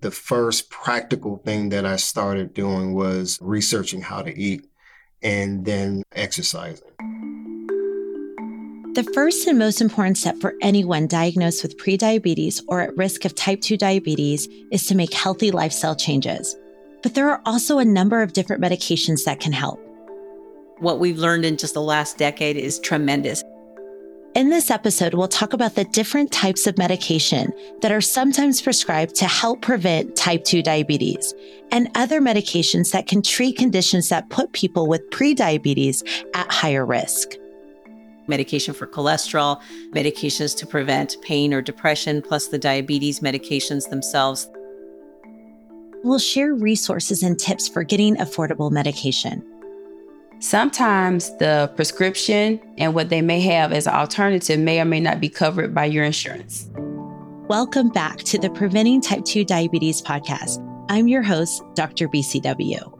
the first practical thing that I started doing was researching how to eat and then exercising. The first and most important step for anyone diagnosed with prediabetes or at risk of type 2 diabetes is to make healthy lifestyle changes. But there are also a number of different medications that can help. What we've learned in just the last decade is tremendous. In this episode, we'll talk about the different types of medication that are sometimes prescribed to help prevent type 2 diabetes and other medications that can treat conditions that put people with prediabetes at higher risk. Medication for cholesterol, medications to prevent pain or depression, plus the diabetes medications themselves. We'll share resources and tips for getting affordable medication. Sometimes the prescription and what they may have as an alternative may or may not be covered by your insurance. Welcome back to the Preventing Type 2 Diabetes podcast. I'm your host, Dr. BCW.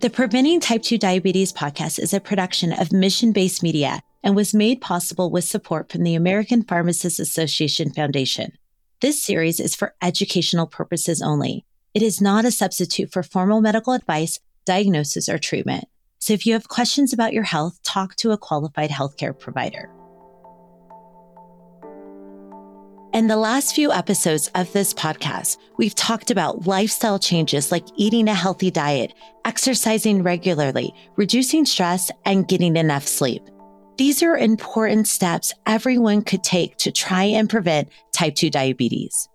The Preventing Type 2 Diabetes podcast is a production of mission based media and was made possible with support from the American Pharmacists Association Foundation. This series is for educational purposes only. It is not a substitute for formal medical advice diagnosis, or treatment. So if you have questions about your health, talk to a qualified healthcare provider. In the last few episodes of this podcast, we've talked about lifestyle changes like eating a healthy diet, exercising regularly, reducing stress, and getting enough sleep. These are important steps everyone could take to try and prevent type 2 diabetes.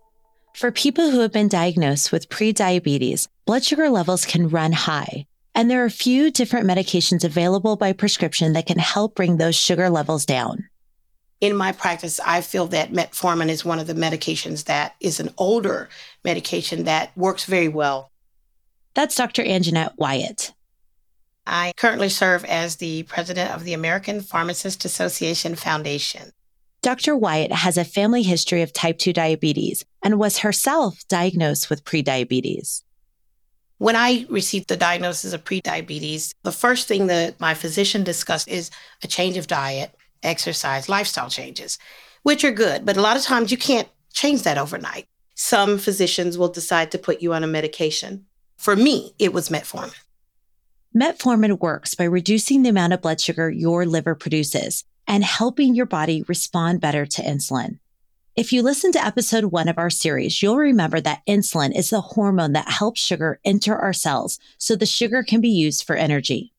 For people who have been diagnosed with prediabetes, blood sugar levels can run high. And there are a few different medications available by prescription that can help bring those sugar levels down. In my practice, I feel that metformin is one of the medications that is an older medication that works very well. That's Dr. Anjanette Wyatt. I currently serve as the president of the American Pharmacist Association Foundation. Dr. Wyatt has a family history of type 2 diabetes and was herself diagnosed with prediabetes. When I received the diagnosis of prediabetes, the first thing that my physician discussed is a change of diet, exercise, lifestyle changes, which are good, but a lot of times you can't change that overnight. Some physicians will decide to put you on a medication. For me, it was metformin. Metformin works by reducing the amount of blood sugar your liver produces and helping your body respond better to insulin. If you listen to episode one of our series, you'll remember that insulin is the hormone that helps sugar enter our cells so the sugar can be used for energy.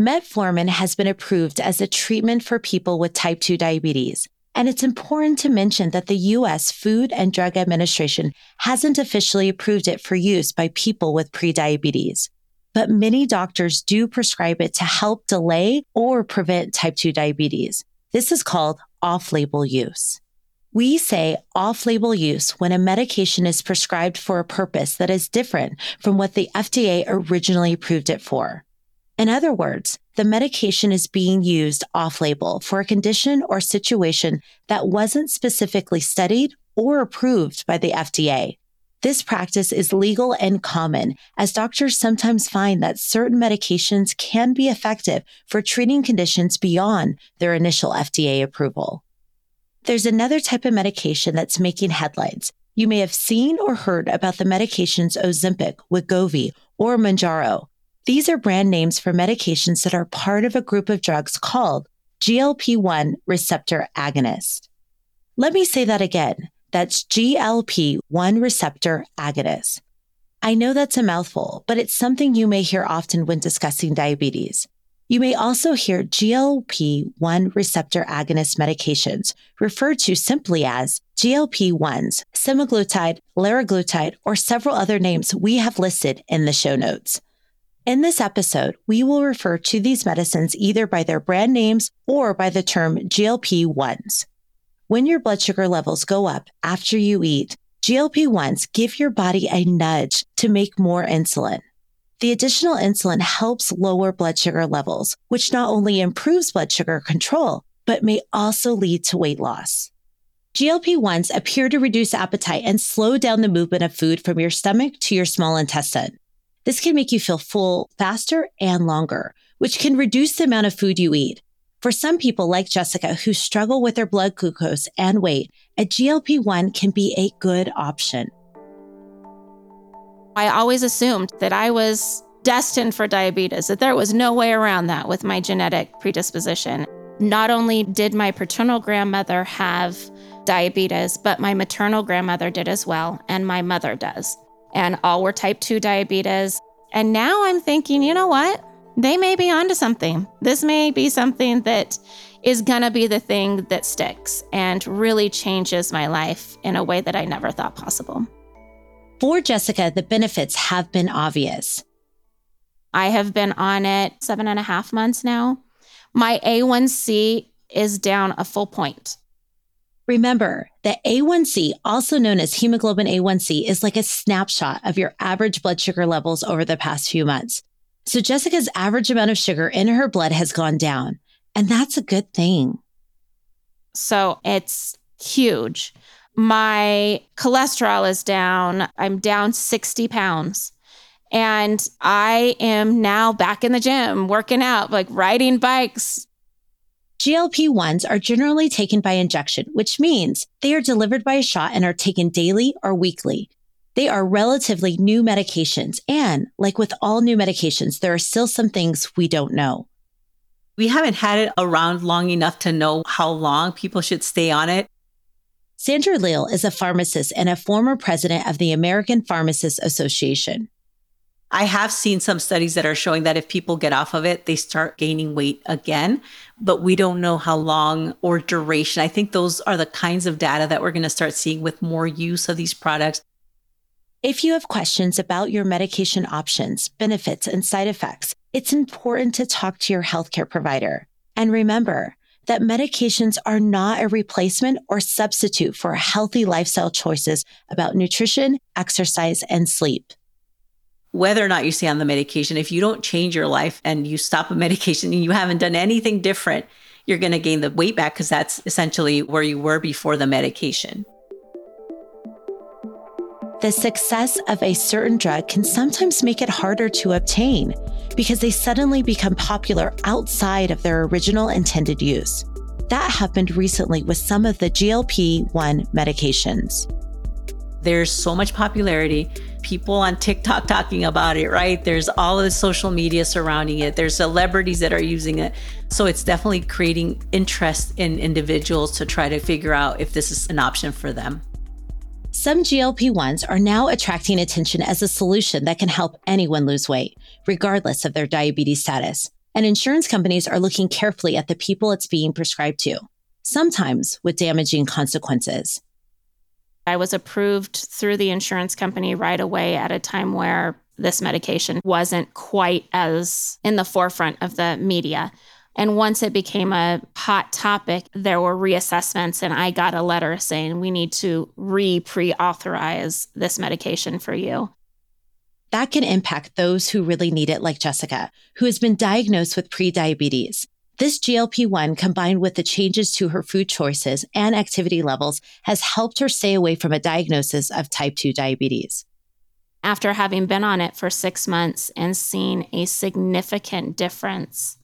Metformin has been approved as a treatment for people with type 2 diabetes. And it's important to mention that the US Food and Drug Administration hasn't officially approved it for use by people with prediabetes. But many doctors do prescribe it to help delay or prevent type 2 diabetes. This is called off label use. We say off label use when a medication is prescribed for a purpose that is different from what the FDA originally approved it for. In other words, the medication is being used off label for a condition or situation that wasn't specifically studied or approved by the FDA. This practice is legal and common as doctors sometimes find that certain medications can be effective for treating conditions beyond their initial FDA approval. There's another type of medication that's making headlines. You may have seen or heard about the medications Ozempic, Wegovy, or Mounjaro. These are brand names for medications that are part of a group of drugs called GLP-1 receptor agonist. Let me say that again. That's GLP-1 receptor agonist. I know that's a mouthful, but it's something you may hear often when discussing diabetes. You may also hear GLP 1 receptor agonist medications referred to simply as GLP 1s, semaglutide, liraglutide, or several other names we have listed in the show notes. In this episode, we will refer to these medicines either by their brand names or by the term GLP 1s. When your blood sugar levels go up after you eat, GLP 1s give your body a nudge to make more insulin. The additional insulin helps lower blood sugar levels, which not only improves blood sugar control, but may also lead to weight loss. GLP 1s appear to reduce appetite and slow down the movement of food from your stomach to your small intestine. This can make you feel full faster and longer, which can reduce the amount of food you eat. For some people like Jessica who struggle with their blood glucose and weight, a GLP 1 can be a good option. I always assumed that I was destined for diabetes, that there was no way around that with my genetic predisposition. Not only did my paternal grandmother have diabetes, but my maternal grandmother did as well, and my mother does. And all were type 2 diabetes. And now I'm thinking, you know what? They may be onto something. This may be something that is going to be the thing that sticks and really changes my life in a way that I never thought possible. For Jessica, the benefits have been obvious. I have been on it seven and a half months now. My A1C is down a full point. Remember that A1C, also known as hemoglobin A1C, is like a snapshot of your average blood sugar levels over the past few months. So Jessica's average amount of sugar in her blood has gone down, and that's a good thing. So it's huge. My cholesterol is down. I'm down 60 pounds. And I am now back in the gym, working out, like riding bikes. GLP 1s are generally taken by injection, which means they are delivered by a shot and are taken daily or weekly. They are relatively new medications. And like with all new medications, there are still some things we don't know. We haven't had it around long enough to know how long people should stay on it. Sandra Leal is a pharmacist and a former president of the American Pharmacists Association. I have seen some studies that are showing that if people get off of it, they start gaining weight again, but we don't know how long or duration. I think those are the kinds of data that we're going to start seeing with more use of these products. If you have questions about your medication options, benefits, and side effects, it's important to talk to your healthcare provider. And remember that medications are not a replacement or substitute for healthy lifestyle choices about nutrition, exercise, and sleep whether or not you stay on the medication, if you don't change your life and you stop a medication and you haven't done anything different, you're going to gain the weight back because that's essentially where you were before the medication. The success of a certain drug can sometimes make it harder to obtain because they suddenly become popular outside of their original intended use. That happened recently with some of the GLP 1 medications. There's so much popularity people on TikTok talking about it, right? There's all the social media surrounding it. There's celebrities that are using it. So it's definitely creating interest in individuals to try to figure out if this is an option for them. Some GLP 1s are now attracting attention as a solution that can help anyone lose weight, regardless of their diabetes status. And insurance companies are looking carefully at the people it's being prescribed to, sometimes with damaging consequences. I was approved through the insurance company right away at a time where this medication wasn't quite as in the forefront of the media. And once it became a hot topic, there were reassessments, and I got a letter saying we need to re pre authorize this medication for you. That can impact those who really need it, like Jessica, who has been diagnosed with prediabetes. This GLP 1 combined with the changes to her food choices and activity levels has helped her stay away from a diagnosis of type 2 diabetes. After having been on it for six months and seen a significant difference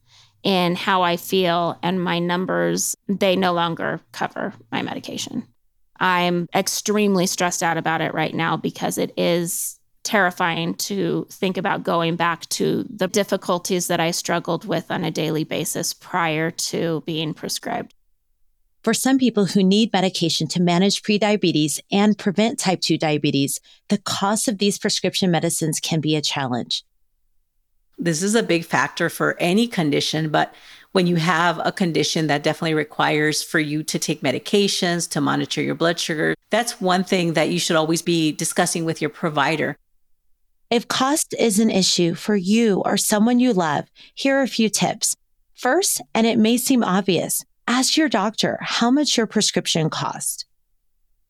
in how I feel and my numbers, they no longer cover my medication. I'm extremely stressed out about it right now because it is terrifying to think about going back to the difficulties that I struggled with on a daily basis prior to being prescribed. For some people who need medication to manage prediabetes and prevent type 2 diabetes, the cost of these prescription medicines can be a challenge. This is a big factor for any condition, but when you have a condition that definitely requires for you to take medications to monitor your blood sugar, that's one thing that you should always be discussing with your provider. If cost is an issue for you or someone you love, here are a few tips. First, and it may seem obvious, ask your doctor how much your prescription cost.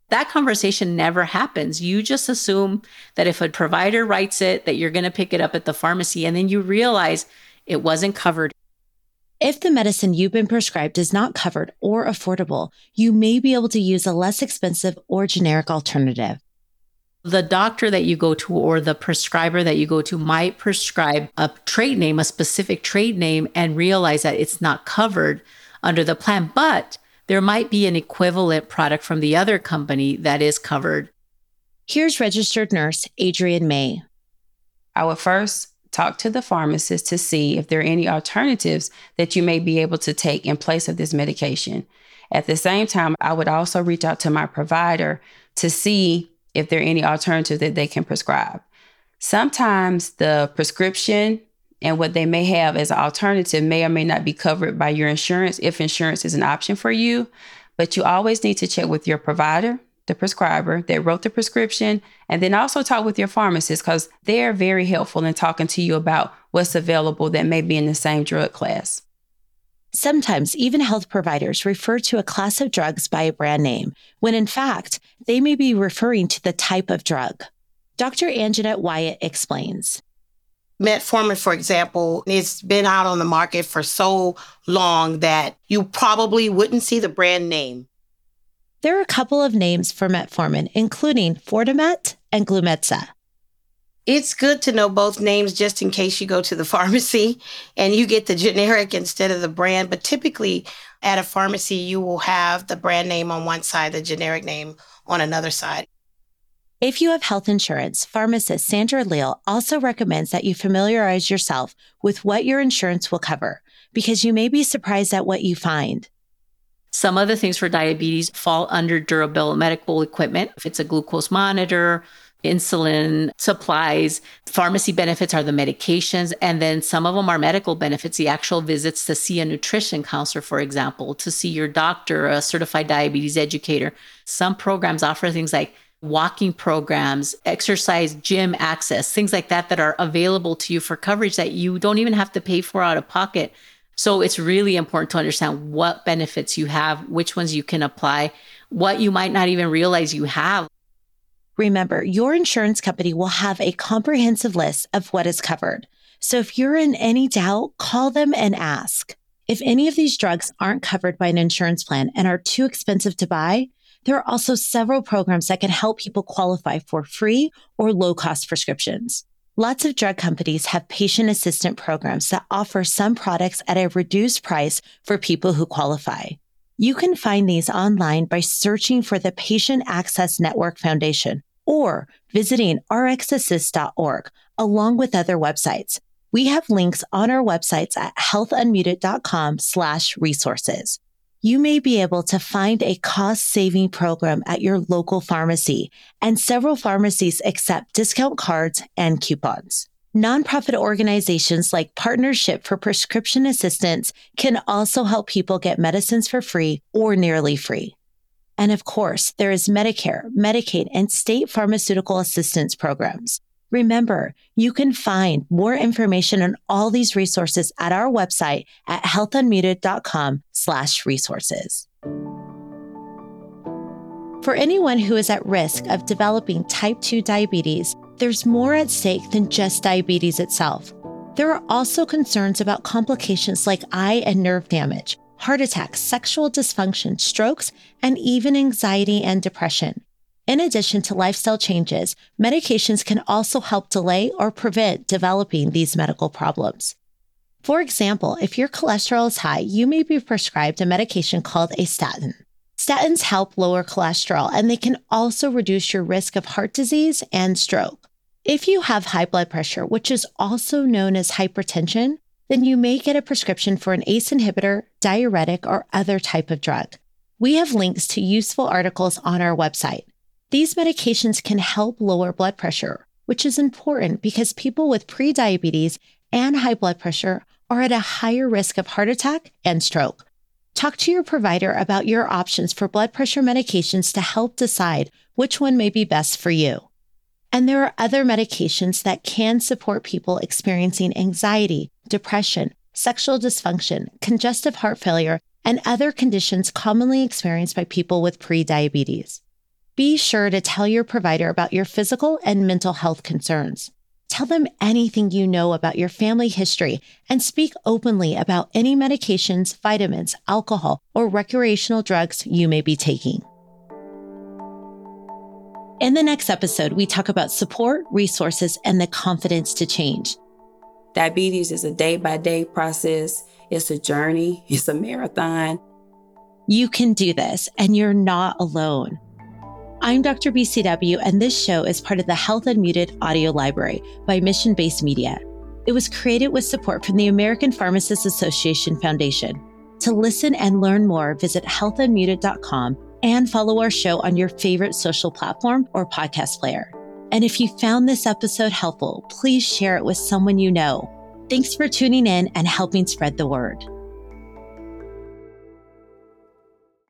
That conversation never happens. You just assume that if a provider writes it, that you're going to pick it up at the pharmacy, and then you realize it wasn't covered. If the medicine you've been prescribed is not covered or affordable, you may be able to use a less expensive or generic alternative the doctor that you go to or the prescriber that you go to might prescribe a trade name, a specific trade name, and realize that it's not covered under the plan. But there might be an equivalent product from the other company that is covered. Here's registered nurse Adrienne May. I would first talk to the pharmacist to see if there are any alternatives that you may be able to take in place of this medication. At the same time, I would also reach out to my provider to see if there are any alternatives that they can prescribe. Sometimes the prescription and what they may have as an alternative may or may not be covered by your insurance if insurance is an option for you. But you always need to check with your provider, the prescriber that wrote the prescription, and then also talk with your pharmacist because they're very helpful in talking to you about what's available that may be in the same drug class. Sometimes even health providers refer to a class of drugs by a brand name, when in fact, they may be referring to the type of drug. Dr. Anjanette Wyatt explains. Metformin, for example, it's been out on the market for so long that you probably wouldn't see the brand name. There are a couple of names for metformin, including Fortamet and Glumetza. It's good to know both names just in case you go to the pharmacy and you get the generic instead of the brand. But typically at a pharmacy, you will have the brand name on one side, the generic name on another side. If you have health insurance, pharmacist Sandra Leal also recommends that you familiarize yourself with what your insurance will cover because you may be surprised at what you find. Some of the things for diabetes fall under durable medical equipment. If it's a glucose monitor, insulin supplies, pharmacy benefits are the medications, and then some of them are medical benefits, the actual visits to see a nutrition counselor, for example, to see your doctor, a certified diabetes educator. Some programs offer things like walking programs, exercise gym access, things like that that are available to you for coverage that you don't even have to pay for out of pocket. So it's really important to understand what benefits you have, which ones you can apply, what you might not even realize you have. Remember, your insurance company will have a comprehensive list of what is covered. So if you're in any doubt, call them and ask. If any of these drugs aren't covered by an insurance plan and are too expensive to buy, there are also several programs that can help people qualify for free or low cost prescriptions. Lots of drug companies have patient assistant programs that offer some products at a reduced price for people who qualify. You can find these online by searching for the Patient Access Network Foundation or visiting rxassist.org along with other websites. We have links on our websites at healthunmuted.com slash resources you may be able to find a cost saving program at your local pharmacy, and several pharmacies accept discount cards and coupons. Nonprofit organizations like Partnership for Prescription Assistance can also help people get medicines for free or nearly free. And of course, there is Medicare, Medicaid, and state pharmaceutical assistance programs. Remember, you can find more information on all these resources at our website at healthunmuted.com slash resources. For anyone who is at risk of developing type 2 diabetes, there's more at stake than just diabetes itself. There are also concerns about complications like eye and nerve damage, heart attacks, sexual dysfunction, strokes, and even anxiety and depression. In addition to lifestyle changes, medications can also help delay or prevent developing these medical problems. For example, if your cholesterol is high, you may be prescribed a medication called a statin. Statins help lower cholesterol and they can also reduce your risk of heart disease and stroke. If you have high blood pressure, which is also known as hypertension, then you may get a prescription for an ACE inhibitor, diuretic, or other type of drug. We have links to useful articles on our website. These medications can help lower blood pressure, which is important because people with prediabetes and high blood pressure are at a higher risk of heart attack and stroke. Talk to your provider about your options for blood pressure medications to help decide which one may be best for you. And there are other medications that can support people experiencing anxiety, depression, sexual dysfunction, congestive heart failure, and other conditions commonly experienced by people with prediabetes. Be sure to tell your provider about your physical and mental health concerns. Tell them anything you know about your family history and speak openly about any medications, vitamins, alcohol, or recreational drugs you may be taking. In the next episode, we talk about support, resources, and the confidence to change. Diabetes is a day by day process, it's a journey, it's a marathon. You can do this, and you're not alone. I'm Dr. BCW, and this show is part of the Health Unmuted audio library by Mission Based Media. It was created with support from the American Pharmacists Association Foundation. To listen and learn more, visit healthunmuted.com and follow our show on your favorite social platform or podcast player. And if you found this episode helpful, please share it with someone you know. Thanks for tuning in and helping spread the word.